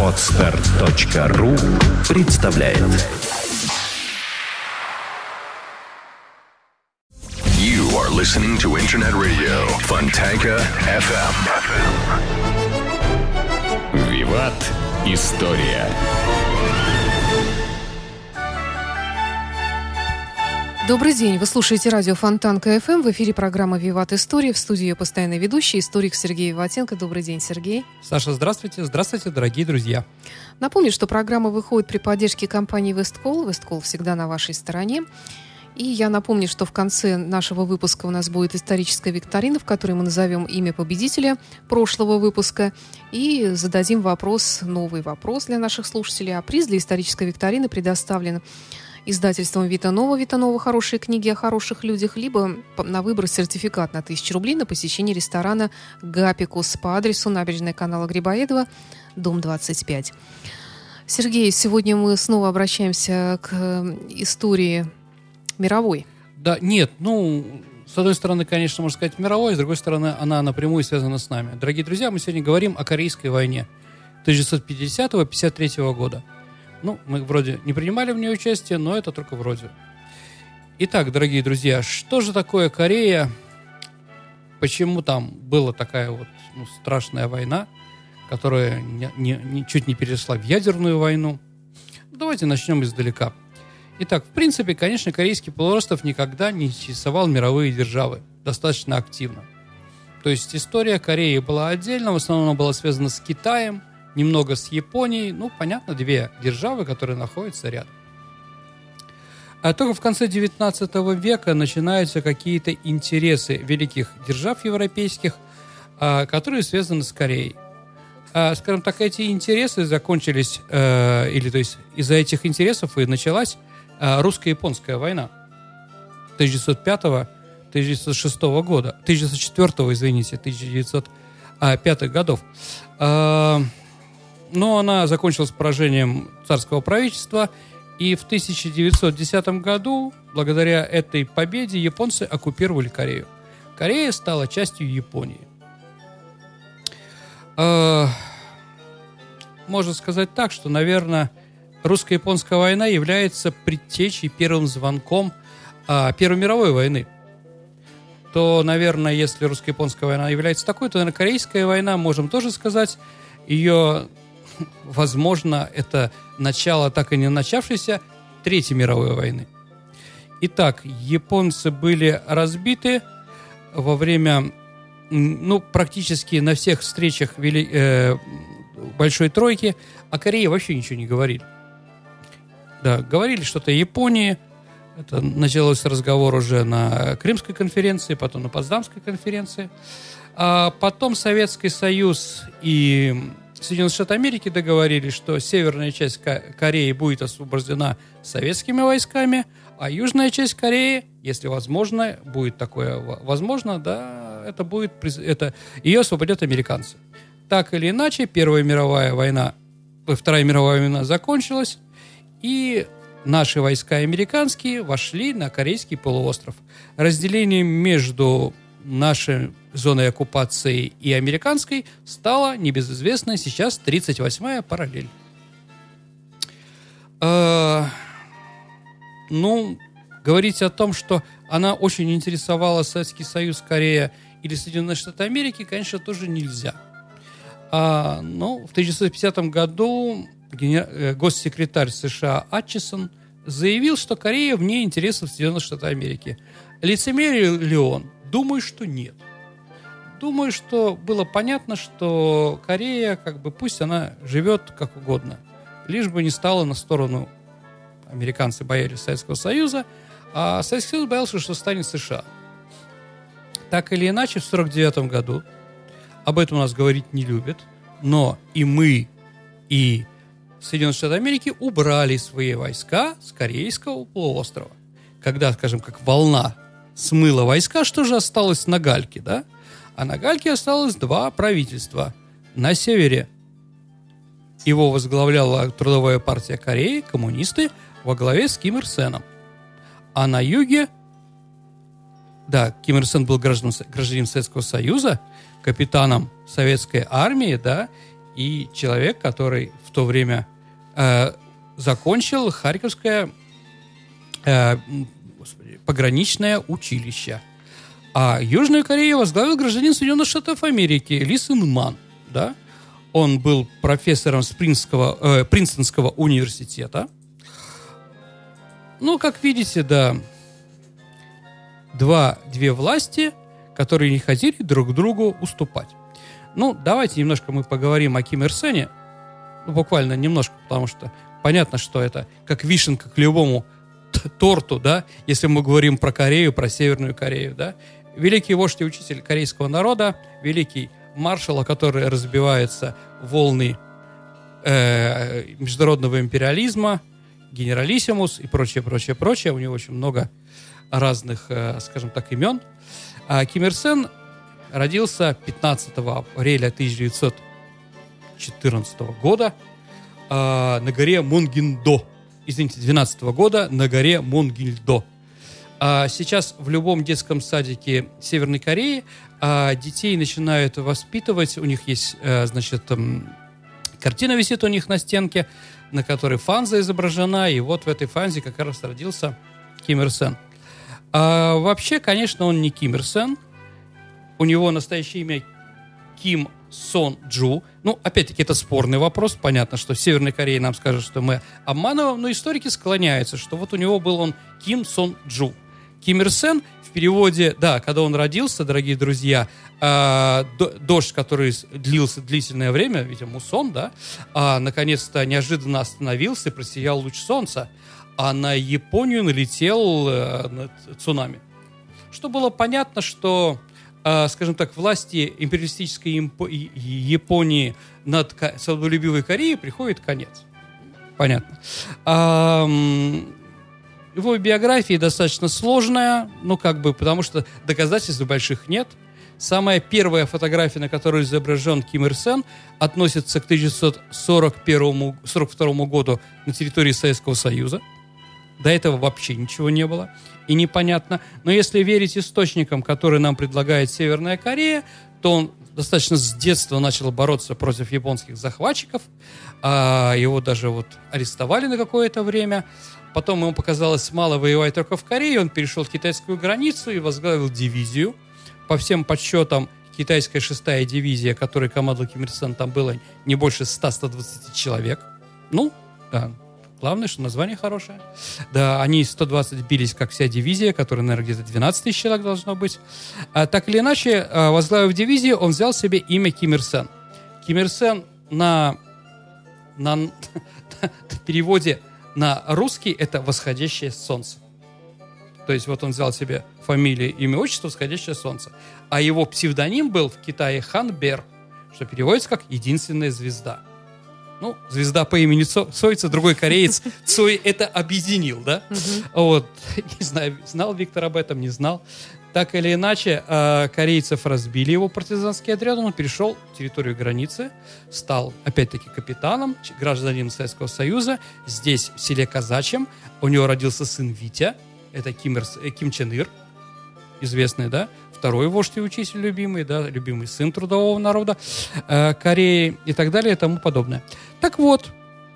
Отстар.ру представляет You are listening to Internet Radio Fontanka FM. Виват. История. Добрый день. Вы слушаете радио Фонтан КФМ. В эфире программа «Виват История». В студии ее постоянный ведущий, историк Сергей Виватенко. Добрый день, Сергей. Саша, здравствуйте. Здравствуйте, дорогие друзья. Напомню, что программа выходит при поддержке компании «Весткол». «Весткол» всегда на вашей стороне. И я напомню, что в конце нашего выпуска у нас будет историческая викторина, в которой мы назовем имя победителя прошлого выпуска и зададим вопрос, новый вопрос для наших слушателей. А приз для исторической викторины предоставлен издательством Витанова. Витанова «Хорошие книги о хороших людях», либо на выбор сертификат на 1000 рублей на посещение ресторана «Гапикус» по адресу набережная канала Грибоедова, дом 25. Сергей, сегодня мы снова обращаемся к истории мировой. Да, нет, ну, с одной стороны, конечно, можно сказать мировой, с другой стороны, она напрямую связана с нами. Дорогие друзья, мы сегодня говорим о Корейской войне 1950-53 года. Ну, мы вроде не принимали в ней участие, но это только вроде. Итак, дорогие друзья, что же такое Корея? Почему там была такая вот ну, страшная война, которая не, не, не, чуть не перешла в ядерную войну? Давайте начнем издалека. Итак, в принципе, конечно, Корейский полуостров никогда не интересовал мировые державы достаточно активно. То есть история Кореи была отдельно, в основном она была связана с Китаем, немного с Японией, ну, понятно, две державы, которые находятся рядом. А только в конце 19 века начинаются какие-то интересы великих держав европейских, а, которые связаны с Кореей. А, скажем так, эти интересы закончились, э, или то есть из-за этих интересов и началась а, русско-японская война 1905-1906 года, 1904, извините, 1905 годов. Но она закончилась поражением царского правительства, и в 1910 году, благодаря этой победе, японцы оккупировали Корею. Корея стала частью Японии. А, можно сказать так, что, наверное, русско-японская война является предтечей, первым звонком а, Первой мировой войны. То, наверное, если русско-японская война является такой, то, наверное, корейская война, можем тоже сказать, ее, возможно, это начало так и не начавшейся Третьей мировой войны. Итак, японцы были разбиты во время, ну, практически на всех встречах вели, э, Большой Тройки, о Корее вообще ничего не говорили. Да, говорили что-то о Японии. Это началось разговор уже на Крымской конференции, потом на Потсдамской конференции. А потом Советский Союз и Соединенные Штаты Америки договорились, что северная часть Кореи будет освобождена советскими войсками, а южная часть Кореи, если возможно, будет такое возможно, да, это будет, это, ее освободят американцы. Так или иначе, Первая мировая война, Вторая мировая война закончилась, и наши войска американские вошли на Корейский полуостров. Разделение между нашей зоной оккупации и американской стало небезызвестной сейчас 38-я параллель. Э, ну, говорить о том, что она очень интересовала Советский Союз, Корея или Соединенные Штаты Америки, конечно, тоже нельзя. А, ну, в 1950 году Э, госсекретарь США Атчисон заявил, что Корея вне интересов Соединенных Штатов Америки. Лицемерил ли он? Думаю, что нет. Думаю, что было понятно, что Корея, как бы, пусть она живет как угодно, лишь бы не стала на сторону американцы боялись Советского Союза, а Советский Союз боялся, что станет США. Так или иначе, в 1949 году, об этом у нас говорить не любят, но и мы, и Соединенные Штаты Америки убрали свои войска с Корейского полуострова. Когда, скажем, как волна смыла войска, что же осталось на Гальке, да? А на Гальке осталось два правительства. На севере его возглавляла Трудовая партия Кореи, коммунисты, во главе с Ким Ир Сеном. А на юге, да, Ким Ир Сен был гражданином, гражданином Советского Союза, капитаном советской армии, да, и человек, который в то время э, закончил Харьковское э, господи, пограничное училище. А Южную Корею возглавил гражданин Соединенных Штатов Америки Ли Сын Ман, да. Он был профессором Спринского, э, Принстонского университета. Ну, как видите, да, два, две власти, которые не хотели друг другу уступать. Ну, давайте немножко мы поговорим о Ким Ир Сене. Ну, буквально немножко, потому что понятно, что это как вишенка к любому торту, да, если мы говорим про Корею, про Северную Корею, да. Великий вождь и учитель корейского народа, великий маршал, о который разбиваются волны э, международного империализма, генералиссимус и прочее, прочее, прочее. У него очень много разных, э, скажем так, имен. А Ким Ир Сен родился 15 апреля 1914 года э, на горе Мунгиндо. Извините, 12 года на горе Мунгиндо. А сейчас в любом детском садике Северной Кореи а, детей начинают воспитывать. У них есть, а, значит, картина висит у них на стенке, на которой фанза изображена. И вот в этой фанзе как раз родился Ким Ир Сен. А, вообще, конечно, он не Ким Ир Сен. У него настоящее имя Ким Сон Джу. Ну, опять-таки, это спорный вопрос. Понятно, что в Северной Корее нам скажут, что мы обманываем, но историки склоняются, что вот у него был он Ким Сон Джу. Ким Ир Сен в переводе, да, когда он родился, дорогие друзья, э, дождь, который длился длительное время, видимо, сон, да, э, наконец-то неожиданно остановился и просиял луч солнца, а на Японию налетел э, цунами. Что было понятно, что скажем так, власти империалистической Японии над свободолюбивой Кореей приходит конец. Понятно. Его биография достаточно сложная, ну, как бы, потому что доказательств больших нет. Самая первая фотография, на которой изображен Ким Ир Сен, относится к 1942 году на территории Советского Союза. До этого вообще ничего не было и непонятно. Но если верить источникам, которые нам предлагает Северная Корея, то он достаточно с детства начал бороться против японских захватчиков. А его даже вот арестовали на какое-то время. Потом ему показалось мало воевать только в Корее, он перешел в китайскую границу и возглавил дивизию. По всем подсчетам, китайская шестая дивизия, которой командовал Ким Ир Сен, там было не больше 100-120 человек. Ну, да, главное, что название хорошее. Да, они 120 бились, как вся дивизия, которая, наверное, где-то 12 тысяч человек должно быть. А, так или иначе, а, возглавив дивизию, он взял себе имя Ким Ир Сен. Ким Ир Сен на, на, на переводе на русский это «восходящее солнце». То есть вот он взял себе фамилию, имя, отчество «Восходящее солнце». А его псевдоним был в Китае Хан Бер, что переводится как «единственная звезда». Ну, звезда по имени Цо, Цойца, другой кореец. Цой это объединил, да? Вот. Не знаю, знал Виктор об этом, не знал. Так или иначе, э, корейцев разбили его партизанский отряд, он перешел территорию границы, стал, опять-таки, капитаном, гражданином Советского Союза, здесь, в селе Казачьем. У него родился сын Витя, это Ким, э, Ким Чен Ир, известный, да, второй вождь и учитель любимый, да, любимый сын трудового народа э, Кореи и так далее и тому подобное. Так вот,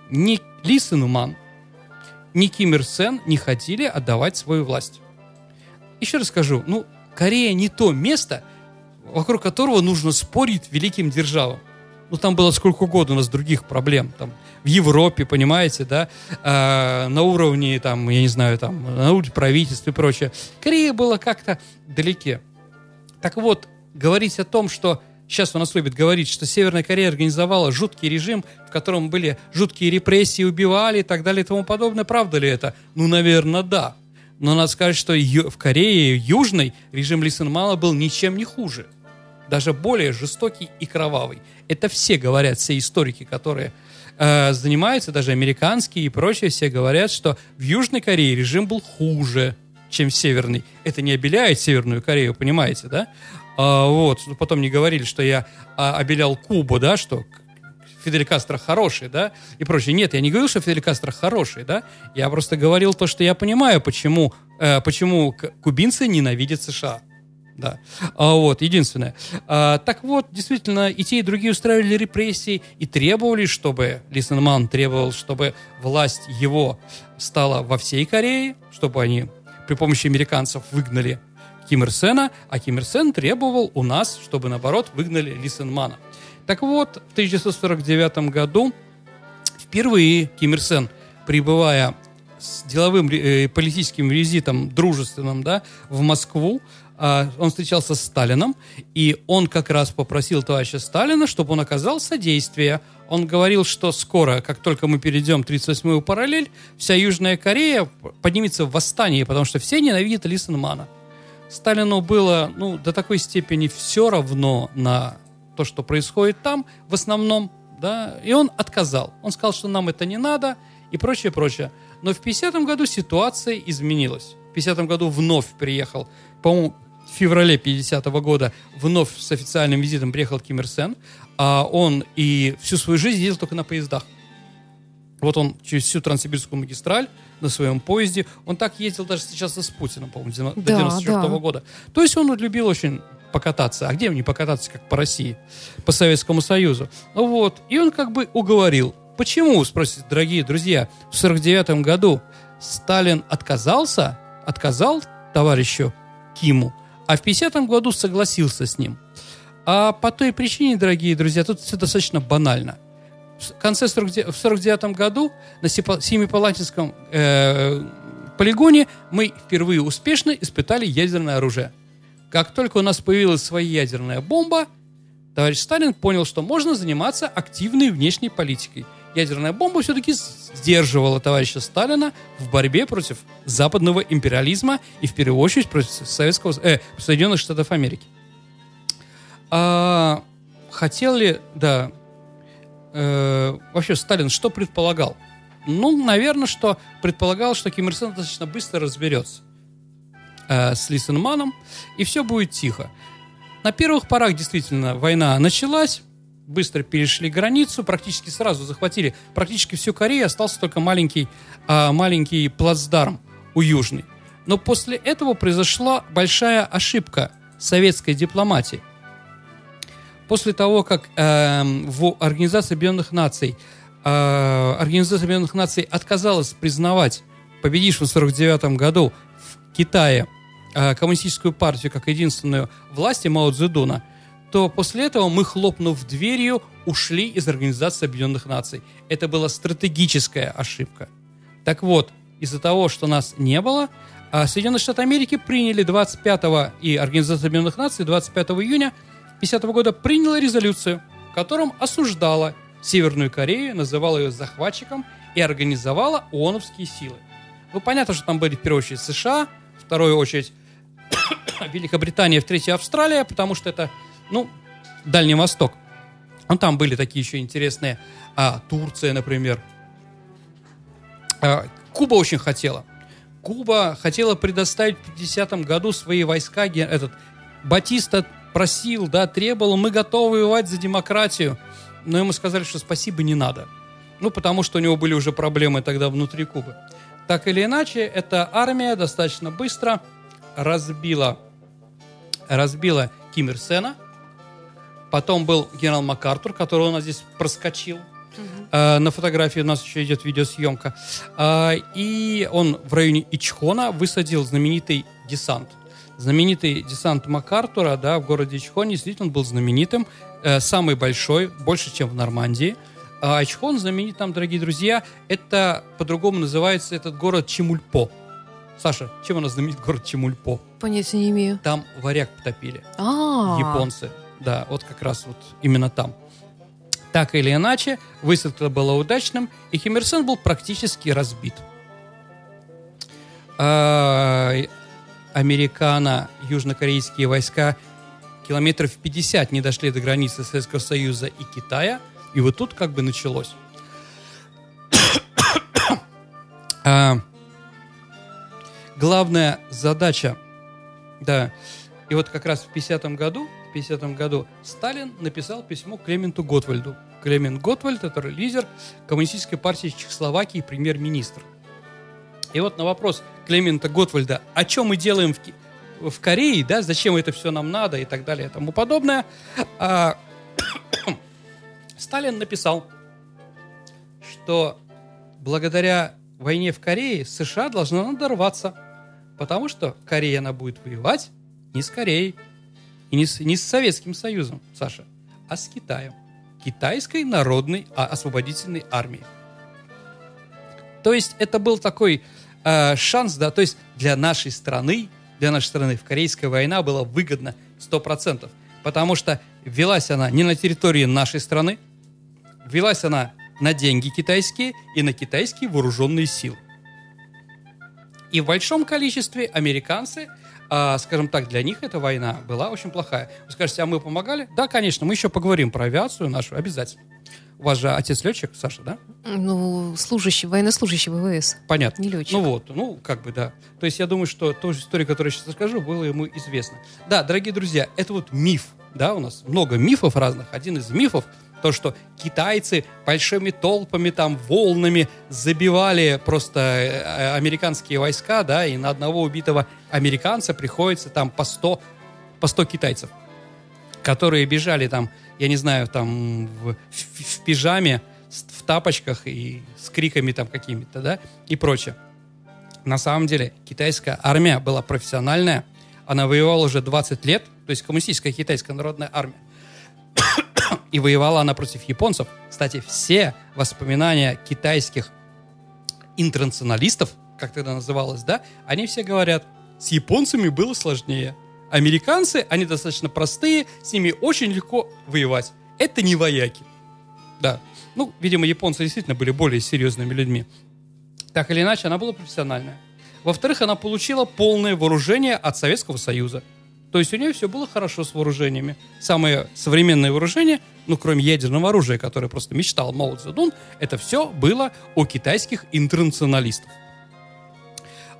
ни Ли Сын ни Ким Ир Сен не хотели отдавать свою власть. Еще раз скажу, ну, Корея не то место, вокруг которого нужно спорить великим державам. Ну, там было сколько угодно у нас других проблем. Там, в Европе, понимаете, да, э, на уровне, там, я не знаю, там, на уровне правительства и прочее. Корея была как-то далеке. Так вот, говорить о том, что сейчас у нас любят говорить, что Северная Корея организовала жуткий режим, в котором были жуткие репрессии, убивали и так далее и тому подобное, правда ли это? Ну, наверное, да. Но надо сказать, что в Корее Южной режим Ли Мала был ничем не хуже. Даже более жестокий и кровавый. Это все говорят, все историки, которые э, занимаются, даже американские и прочие, все говорят, что в Южной Корее режим был хуже, чем в Северной. Это не обеляет Северную Корею, понимаете, да? А, вот, потом не говорили, что я а, обелял Кубу, да, что Фидель Кастро хороший, да, и прочее. Нет, я не говорил, что Фидель Кастро хороший, да, я просто говорил то, что я понимаю, почему, э, почему кубинцы ненавидят США. Да. А, вот, единственное. А, так вот, действительно, и те, и другие устраивали репрессии и требовали, чтобы, Лисенман требовал, чтобы власть его стала во всей Корее, чтобы они при помощи американцев выгнали Ким Ир Сена, а Ким Ир Сен требовал у нас, чтобы, наоборот, выгнали Лисенмана. Так вот, в 1949 году впервые Ким Ир Сен, прибывая с деловым э, политическим визитом дружественным да, в Москву, он встречался с Сталином, и он как раз попросил товарища Сталина, чтобы он оказал содействие. Он говорил, что скоро, как только мы перейдем 38-ю параллель, вся Южная Корея поднимется в восстание, потому что все ненавидят Лисенмана. Сталину было ну, до такой степени все равно на то, что происходит там, в основном, да, и он отказал. Он сказал, что нам это не надо, и прочее, прочее. Но в 50-м году ситуация изменилась. В 50-м году вновь приехал, по-моему, в феврале 50-го года вновь с официальным визитом приехал Ким Ир Сен, а он и всю свою жизнь ездил только на поездах. Вот он через всю Транссибирскую магистраль на своем поезде. Он так ездил даже сейчас с Путиным, по-моему, до Да, 94 да. года. То есть он любил очень покататься. А где мне покататься, как по России, по Советскому Союзу? Ну вот. И он как бы уговорил. Почему, спросите, дорогие друзья, в 49 году Сталин отказался, отказал товарищу Киму, а в 50 году согласился с ним. А по той причине, дорогие друзья, тут все достаточно банально. В конце 49, в 49 году на Семипалатинском э, полигоне мы впервые успешно испытали ядерное оружие. Как только у нас появилась своя ядерная бомба, товарищ Сталин понял, что можно заниматься активной внешней политикой. Ядерная бомба все-таки сдерживала товарища Сталина в борьбе против западного империализма и в первую очередь против Советского, э, Соединенных Штатов Америки. А, хотел ли, да, э, вообще Сталин что предполагал? Ну, наверное, что предполагал, что Ким Ир Сен достаточно быстро разберется э, с Лисенманом, и все будет тихо. На первых порах действительно война началась, быстро перешли границу, практически сразу захватили практически всю Корею, остался только маленький, а, маленький плацдарм у Южной. Но после этого произошла большая ошибка советской дипломатии. После того, как э, в Организации Объединенных Наций э, Организация Объединенных Наций отказалась признавать победившего в 1949 году в Китае э, коммунистическую партию как единственную власти Мао Цзэдуна, то после этого мы, хлопнув дверью, ушли из Организации Объединенных Наций. Это была стратегическая ошибка. Так вот, из-за того, что нас не было, а Соединенные Штаты Америки приняли 25 и Организация Объединенных Наций 25 июня 50 года приняла резолюцию, в котором осуждала Северную Корею, называла ее захватчиком и организовала ООНовские силы. Ну, понятно, что там были в первую очередь США, в вторую очередь Великобритания, в третью Австралия, потому что это, ну, Дальний Восток. Ну, там были такие еще интересные, а, Турция, например. А, Куба очень хотела. Куба хотела предоставить в 50 году свои войска, этот, Батиста просил, да, требовал, мы готовы воевать за демократию. Но ему сказали, что спасибо, не надо. Ну, потому что у него были уже проблемы тогда внутри Кубы. Так или иначе, эта армия достаточно быстро разбила, разбила Ким Ир Сена. Потом был генерал МакАртур, который у нас здесь проскочил. Э, на фотографии у нас еще идет видеосъемка. Э, и он в районе Ичхона высадил знаменитый десант. Знаменитый десант МакАртура, да, в городе Ичхон, действительно он был знаменитым, э, самый большой, больше, чем в Нормандии. А Ичхон знаменит там, дорогие друзья, это по-другому называется этот город Чемульпо. Саша, чем у нас знаменит город Чемульпо? Понятия не имею. Там варяг потопили А, японцы. Да, вот как раз вот именно там. Так или иначе, высадка была удачным, и Сен был практически разбит. А, Американо-южнокорейские войска километров 50 не дошли до границы Советского Союза и Китая, и вот тут как бы началось. А, главная задача, да, и вот как раз в 50 году, в 50 году Сталин написал письмо Клементу Готвальду. Клемент Готвальд – это лидер коммунистической партии Чехословакии, премьер-министр. И вот на вопрос Клемента Готвальда, о чем мы делаем в, в Корее, да, зачем это все нам надо и так далее и тому подобное. А, Сталин написал, что благодаря войне в Корее США должна надорваться, потому что Корея она будет воевать не с Кореей и не с, не с Советским Союзом, Саша, а с Китаем. Китайской народной а, освободительной армии. То есть это был такой э, шанс, да, то есть для нашей страны, для нашей страны в Корейская война была выгодна 100%, потому что велась она не на территории нашей страны, велась она на деньги китайские и на китайские вооруженные силы. И в большом количестве американцы, э, скажем так, для них эта война была очень плохая. Вы скажете, а мы помогали? Да, конечно, мы еще поговорим про авиацию нашу обязательно. У вас же отец летчик, Саша, да? Ну, служащий, военнослужащий ВВС. Понятно. Не летчик. Ну вот, ну, как бы, да. То есть я думаю, что ту же историю, которую я сейчас расскажу, было ему известно. Да, дорогие друзья, это вот миф, да, у нас много мифов разных. Один из мифов то, что китайцы большими толпами, там, волнами забивали просто э, американские войска, да, и на одного убитого американца приходится там по 100, по 100 китайцев, которые бежали там, я не знаю, там в, в- в пижаме, в тапочках и с криками там какими-то, да, и прочее. На самом деле китайская армия была профессиональная, она воевала уже 20 лет, то есть коммунистическая китайская народная армия. И воевала она против японцев. Кстати, все воспоминания китайских интернационалистов, как тогда называлось, да, они все говорят, с японцами было сложнее. Американцы, они достаточно простые, с ними очень легко воевать. Это не вояки. Да. Ну, видимо, японцы действительно были более серьезными людьми. Так или иначе, она была профессиональная. Во-вторых, она получила полное вооружение от Советского Союза. То есть у нее все было хорошо с вооружениями. Самое современное вооружение, ну, кроме ядерного оружия, которое просто мечтал Мао Цзэдун, это все было у китайских интернационалистов.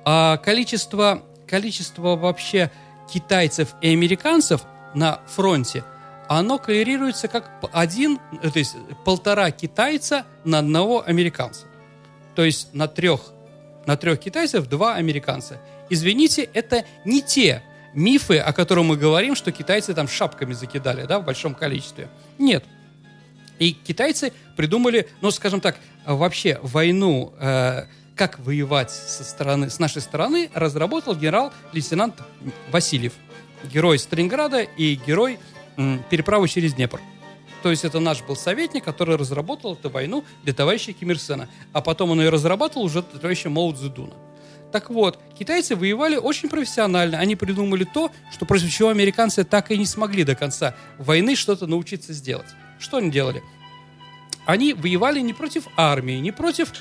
А количество, количество вообще китайцев и американцев на фронте, оно коррелируется как один, э, то есть полтора китайца на одного американца. То есть на трех, на трех китайцев два американца. Извините, это не те мифы, о которых мы говорим, что китайцы там шапками закидали, да, в большом количестве. Нет. И китайцы придумали, ну, скажем так, вообще войну, э, как воевать со стороны, с нашей стороны, разработал генерал-лейтенант Васильев. Герой Сталинграда и герой м, переправы через Днепр. То есть это наш был советник, который разработал эту войну для товарища Ким Ир Сена. А потом он ее разрабатывал уже для товарища Мао Цзэдуна. Так вот, китайцы воевали очень профессионально. Они придумали то, что против чего американцы так и не смогли до конца войны что-то научиться сделать. Что они делали? Они воевали не против армии, не против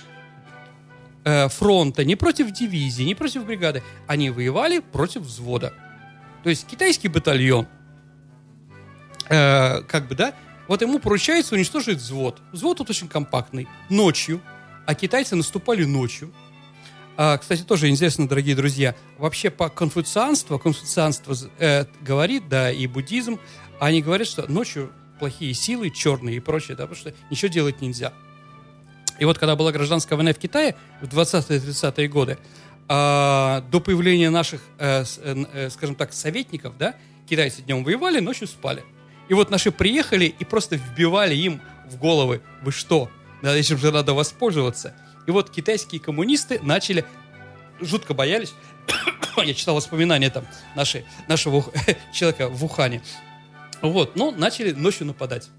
э, фронта, не против дивизии, не против бригады. Они воевали против взвода. То есть китайский батальон, э, как бы, да, вот ему поручается уничтожить взвод. Взвод тут очень компактный. Ночью. А китайцы наступали ночью. А, кстати, тоже интересно, дорогие друзья, вообще по конфуцианству, конфуцианство э, говорит, да, и буддизм, они говорят, что ночью плохие силы, черные и прочее, да, потому что ничего делать нельзя. И вот когда была гражданская война в Китае в 20-30-е годы, а, до появления наших, э, э, э, скажем так, советников, да, китайцы днем воевали, ночью спали. И вот наши приехали и просто вбивали им в головы, вы что, да, этим же надо воспользоваться. И вот китайские коммунисты начали, жутко боялись, я читал воспоминания там наши, нашего человека в Ухане, вот, но начали ночью нападать.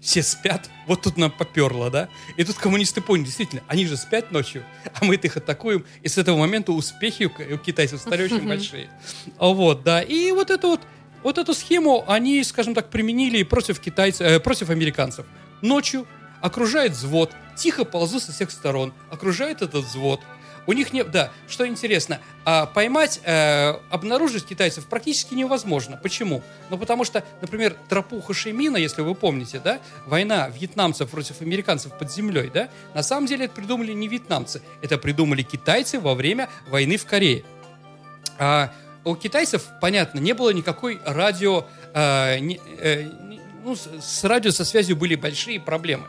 Все спят, вот тут нам поперло, да? И тут коммунисты поняли, действительно, они же спят ночью, а мы их атакуем, и с этого момента успехи у, китайцев стали очень большие. Вот, да, и вот эту вот, вот эту схему они, скажем так, применили против китайцев, э, против американцев. Ночью окружает взвод, тихо ползут со всех сторон, окружает этот взвод. У них не... Да, что интересно, а, поймать, э, обнаружить китайцев практически невозможно. Почему? Ну, потому что, например, тропу Хошимина, если вы помните, да, война вьетнамцев против американцев под землей, да, на самом деле это придумали не вьетнамцы, это придумали китайцы во время войны в Корее. А у китайцев, понятно, не было никакой радио... э, не- э, ну, с радио со связью были большие проблемы.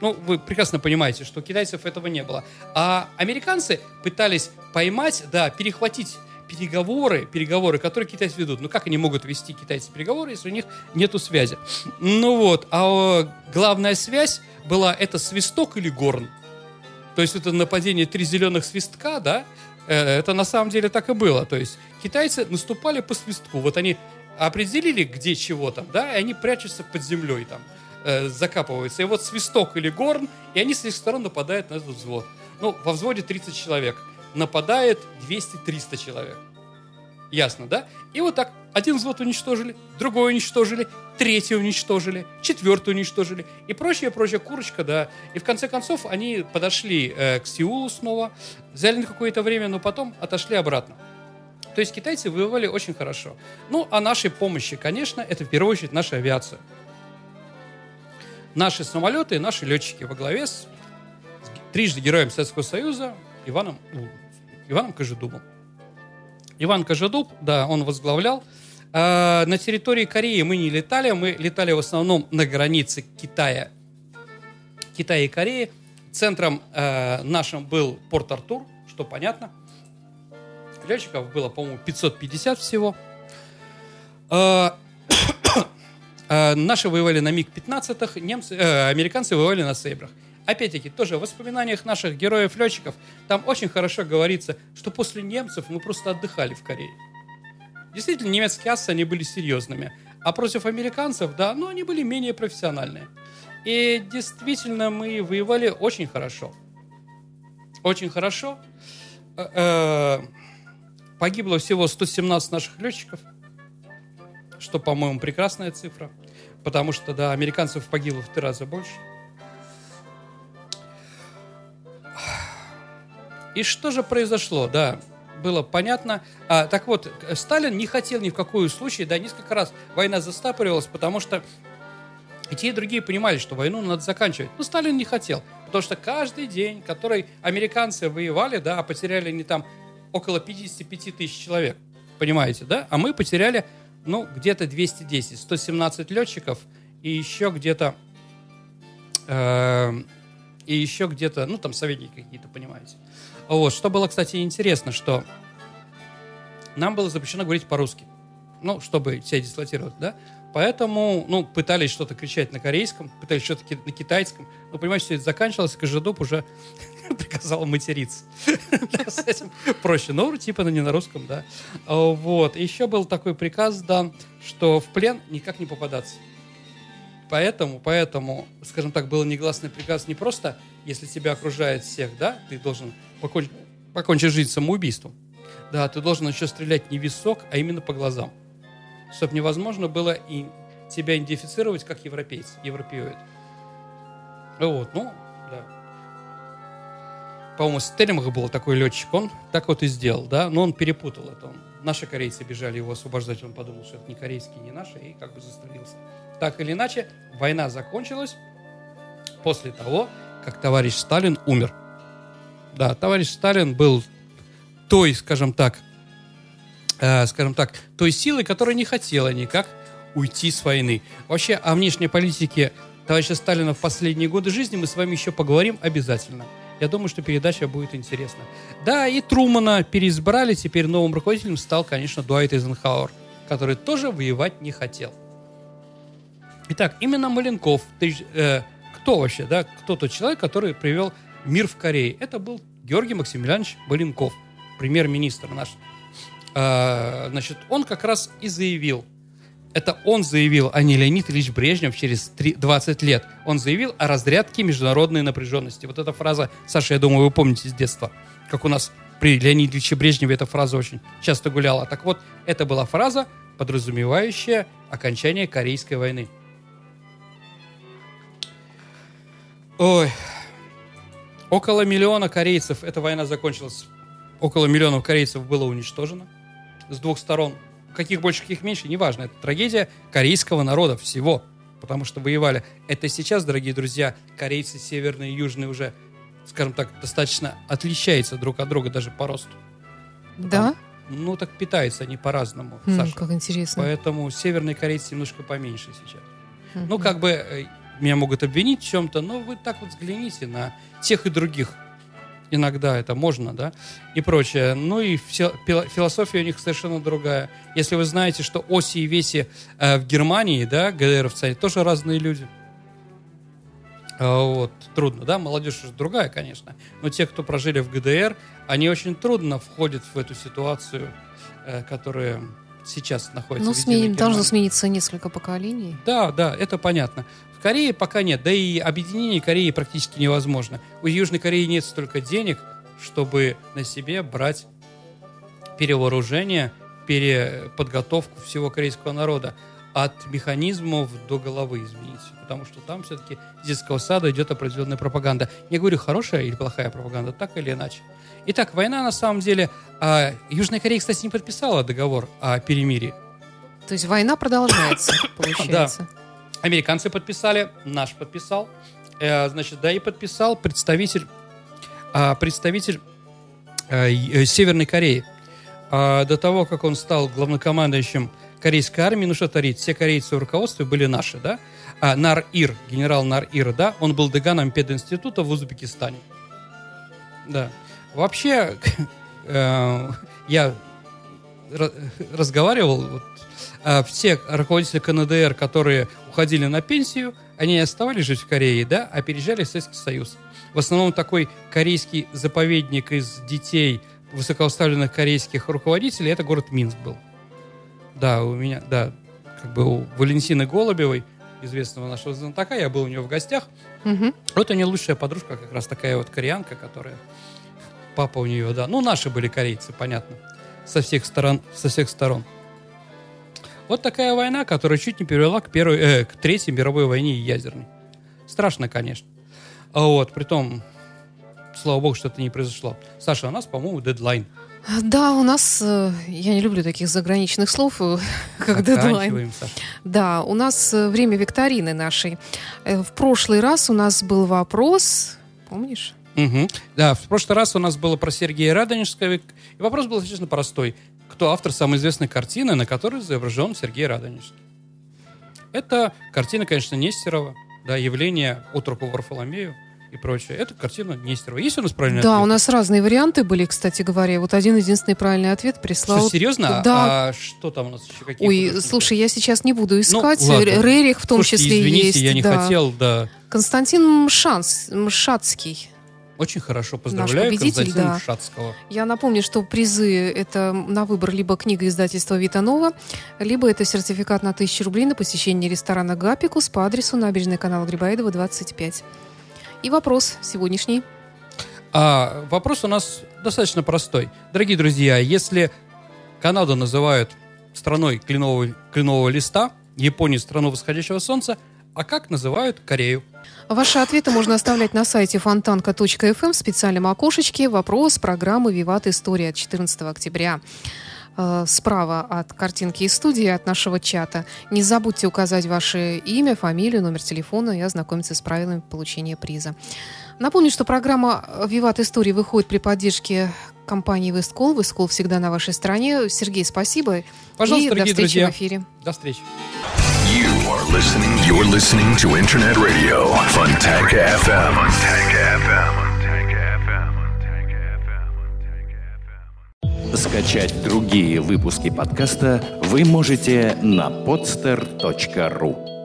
Ну, вы прекрасно понимаете, что у китайцев этого не было. А американцы пытались поймать, да, перехватить, переговоры, переговоры, которые китайцы ведут. Ну, как они могут вести китайцы переговоры, если у них нету связи? Ну вот, а э, главная связь была это свисток или горн. То есть это нападение три зеленых свистка, да, э, это на самом деле так и было. То есть китайцы наступали по свистку. Вот они определили, где чего там, да, и они прячутся под землей там, э, закапываются. И вот свисток или горн, и они с этих сторон нападают на этот взвод. Ну, во взводе 30 человек. Нападает 200-300 человек. Ясно, да? И вот так один взвод уничтожили, другой уничтожили, третий уничтожили, четвертый уничтожили и прочее, прочее, курочка, да. И в конце концов они подошли э, к Сеулу снова, взяли на какое-то время, но потом отошли обратно. То есть китайцы воевали очень хорошо. Ну, о нашей помощи, конечно, это в первую очередь наша авиация. Наши самолеты, наши летчики во главе с трижды героем Советского Союза Иваном, Иваном Кожедубом. Иван Кожедуб, да, он возглавлял. А, на территории Кореи мы не летали, мы летали в основном на границе Китая, Китая и Кореи. Центром э, нашим был Порт-Артур, что понятно. Летчиков было, по-моему, 550 всего. Э, э, наши воевали на МиГ-15, немцы, э, американцы воевали на Сейбрах опять-таки, тоже в воспоминаниях наших героев-летчиков там очень хорошо говорится, что после немцев мы просто отдыхали в Корее. Действительно, немецкие асы, они были серьезными. А против американцев, да, ну, они были менее профессиональные. И действительно, мы воевали очень хорошо. Очень хорошо. Э, э, погибло всего 117 наших летчиков, что, по-моему, прекрасная цифра, потому что, да, американцев погибло в три раза больше. И что же произошло? Да, было понятно. А, так вот, Сталин не хотел ни в какую случае, да, несколько раз война застапливалась, потому что и те, и другие понимали, что войну надо заканчивать. Но Сталин не хотел, потому что каждый день, который американцы воевали, да, потеряли не там около 55 тысяч человек, понимаете, да? А мы потеряли, ну, где-то 210, 117 летчиков и еще где-то э, и еще где-то, ну, там советники какие-то, понимаете. Вот, что было, кстати, интересно, что нам было запрещено говорить по-русски. Ну, чтобы себя дислотировать, да? Поэтому, ну, пытались что-то кричать на корейском, пытались что-то на китайском. Но, понимаете, все это заканчивалось, Кожедуб уже приказал материться. С этим проще. Ну, типа, но не на русском, да. Вот. Еще был такой приказ дан, что в плен никак не попадаться. Поэтому, поэтому, скажем так, был негласный приказ не просто, если тебя окружает всех, да, ты должен покончить, покончить жизнь самоубийством. Да, ты должен еще стрелять не в висок, а именно по глазам. Чтобы невозможно было и тебя идентифицировать как европейц, европеоид. Вот, ну, да. По-моему, Стеллинга был такой летчик, он так вот и сделал, да, но он перепутал это. Он, наши корейцы бежали его освобождать, он подумал, что это не корейские, не наши, и как бы застрелился. Так или иначе, война закончилась после того, как товарищ Сталин умер. Да, товарищ Сталин был той, скажем так, э, скажем так, той силой, которая не хотела никак уйти с войны. Вообще о внешней политике товарища Сталина в последние годы жизни мы с вами еще поговорим обязательно. Я думаю, что передача будет интересна. Да, и Трумана переизбрали, теперь новым руководителем стал, конечно, Дуайт Эйзенхауэр, который тоже воевать не хотел. Итак, именно Маленков, ты, э, кто вообще, да, кто тот человек, который привел мир в Корее? Это был Георгий Максимилианович Маленков, премьер-министр наш. Э, значит, он как раз и заявил, это он заявил, а не Леонид Ильич Брежнев через 3, 20 лет. Он заявил о разрядке международной напряженности. Вот эта фраза, Саша, я думаю, вы помните с детства, как у нас при Леониде Ильиче Брежневе эта фраза очень часто гуляла. Так вот, это была фраза, подразумевающая окончание Корейской войны. Ой. Около миллиона корейцев, эта война закончилась, около миллиона корейцев было уничтожено с двух сторон. Каких больше, каких меньше, неважно. Это трагедия корейского народа всего, потому что воевали. Это сейчас, дорогие друзья, корейцы северные и южные уже, скажем так, достаточно отличаются друг от друга даже по росту. Да? Там, ну, так питаются они по-разному, М, Саша. как интересно. Поэтому северные корейцы немножко поменьше сейчас. Ну, как бы э, меня могут обвинить в чем-то, но вы так вот взгляните на тех и других иногда это можно, да, и прочее. Ну и все, философия у них совершенно другая. Если вы знаете, что оси и веси э, в Германии, да, ГДРовцы, тоже разные люди. А, вот, трудно, да, молодежь другая, конечно, но те, кто прожили в ГДР, они очень трудно входят в эту ситуацию, э, которая сейчас находится ну, в сменим, должно смениться несколько поколений. Да, да, это понятно. В Корее пока нет, да и объединение Кореи практически невозможно. У Южной Кореи нет столько денег, чтобы на себе брать перевооружение, переподготовку всего корейского народа от механизмов до головы, извините. Потому что там все-таки с детского сада идет определенная пропаганда. Не говорю, хорошая или плохая пропаганда, так или иначе. Итак, война на самом деле... А, Южная Корея, кстати, не подписала договор о перемирии. То есть война продолжается, получается. Да. Американцы подписали, наш подписал. Э, значит, да, и подписал представитель, э, представитель э, э, Северной Кореи. Э, до того, как он стал главнокомандующим корейской армии, ну что творить, все корейцы в руководстве были наши, да? А, Нар-Ир, генерал Нар-Ир, да, он был деганом пединститута в Узбекистане. Да. Вообще, э, я разговаривал, вот, э, все руководители КНДР, которые уходили на пенсию, они не оставались жить в Корее, да, а переезжали в Советский Союз. В основном такой корейский заповедник из детей высокоуставленных корейских руководителей, это город Минск был. Да, у меня, да, как бы у Валентины Голубевой, известного нашего знатока, я был у нее в гостях. Угу. Вот у нее лучшая подружка, как раз такая вот кореянка, которая... Папа у нее, да. Ну, наши были корейцы, понятно. Со всех сторон. Со всех сторон. Вот такая война, которая чуть не привела к, первой, э, к Третьей мировой войне ядерной. Страшно, конечно. А вот, притом, слава богу, что это не произошло. Саша, у нас, по-моему, дедлайн. Да, у нас, э, я не люблю таких заграничных слов, э, как дедлайн. Да, у нас э, время викторины нашей. В прошлый раз у нас был вопрос, помнишь? Угу. Да, в прошлый раз у нас было про Сергея Радонежского, и вопрос был достаточно простой. Кто автор самой известной картины, на которой изображен Сергей Радонежский? Это картина, конечно, Нестерова, да, явление отроку Варфоломею и прочее. Это картина Нестерова. Есть у нас правильный да, ответ? Да, у нас разные варианты были, кстати говоря. Вот один единственный правильный ответ прислал. Что, серьезно? Да. А что там у нас еще? Какие Ой, слушай, я сейчас не буду ну, искать. Ну, Рерих в том Слушайте, числе извините, есть. я не да. хотел, да. Константин Мшанс, Мшацкий. Очень хорошо, поздравляю Наш победитель, Константина да. Шацкого. Я напомню, что призы это на выбор либо книга издательства Витанова, либо это сертификат на 1000 рублей на посещение ресторана Гапикус по адресу набережная канала Грибоедова, 25. И вопрос сегодняшний. А, вопрос у нас достаточно простой. Дорогие друзья, если Канаду называют страной кленового, кленового листа, Японию страну восходящего солнца, а как называют Корею? Ваши ответы можно оставлять на сайте фонтанка.фм в специальном окошечке «Вопрос» программы «Виват. История» от 14 октября э, справа от картинки из студии, от нашего чата. Не забудьте указать ваше имя, фамилию, номер телефона и ознакомиться с правилами получения приза. Напомню, что программа «Виват Истории» выходит при поддержке компании «Весткол». «Весткол» всегда на вашей стороне. Сергей, спасибо. Пожалуйста, и дорогие до встречи друзья. в эфире. До встречи. You are listening. You're listening to Internet Radio Fontanka FM. Fontanka FM. Скачать другие выпуски подкаста вы можете на podster.ru.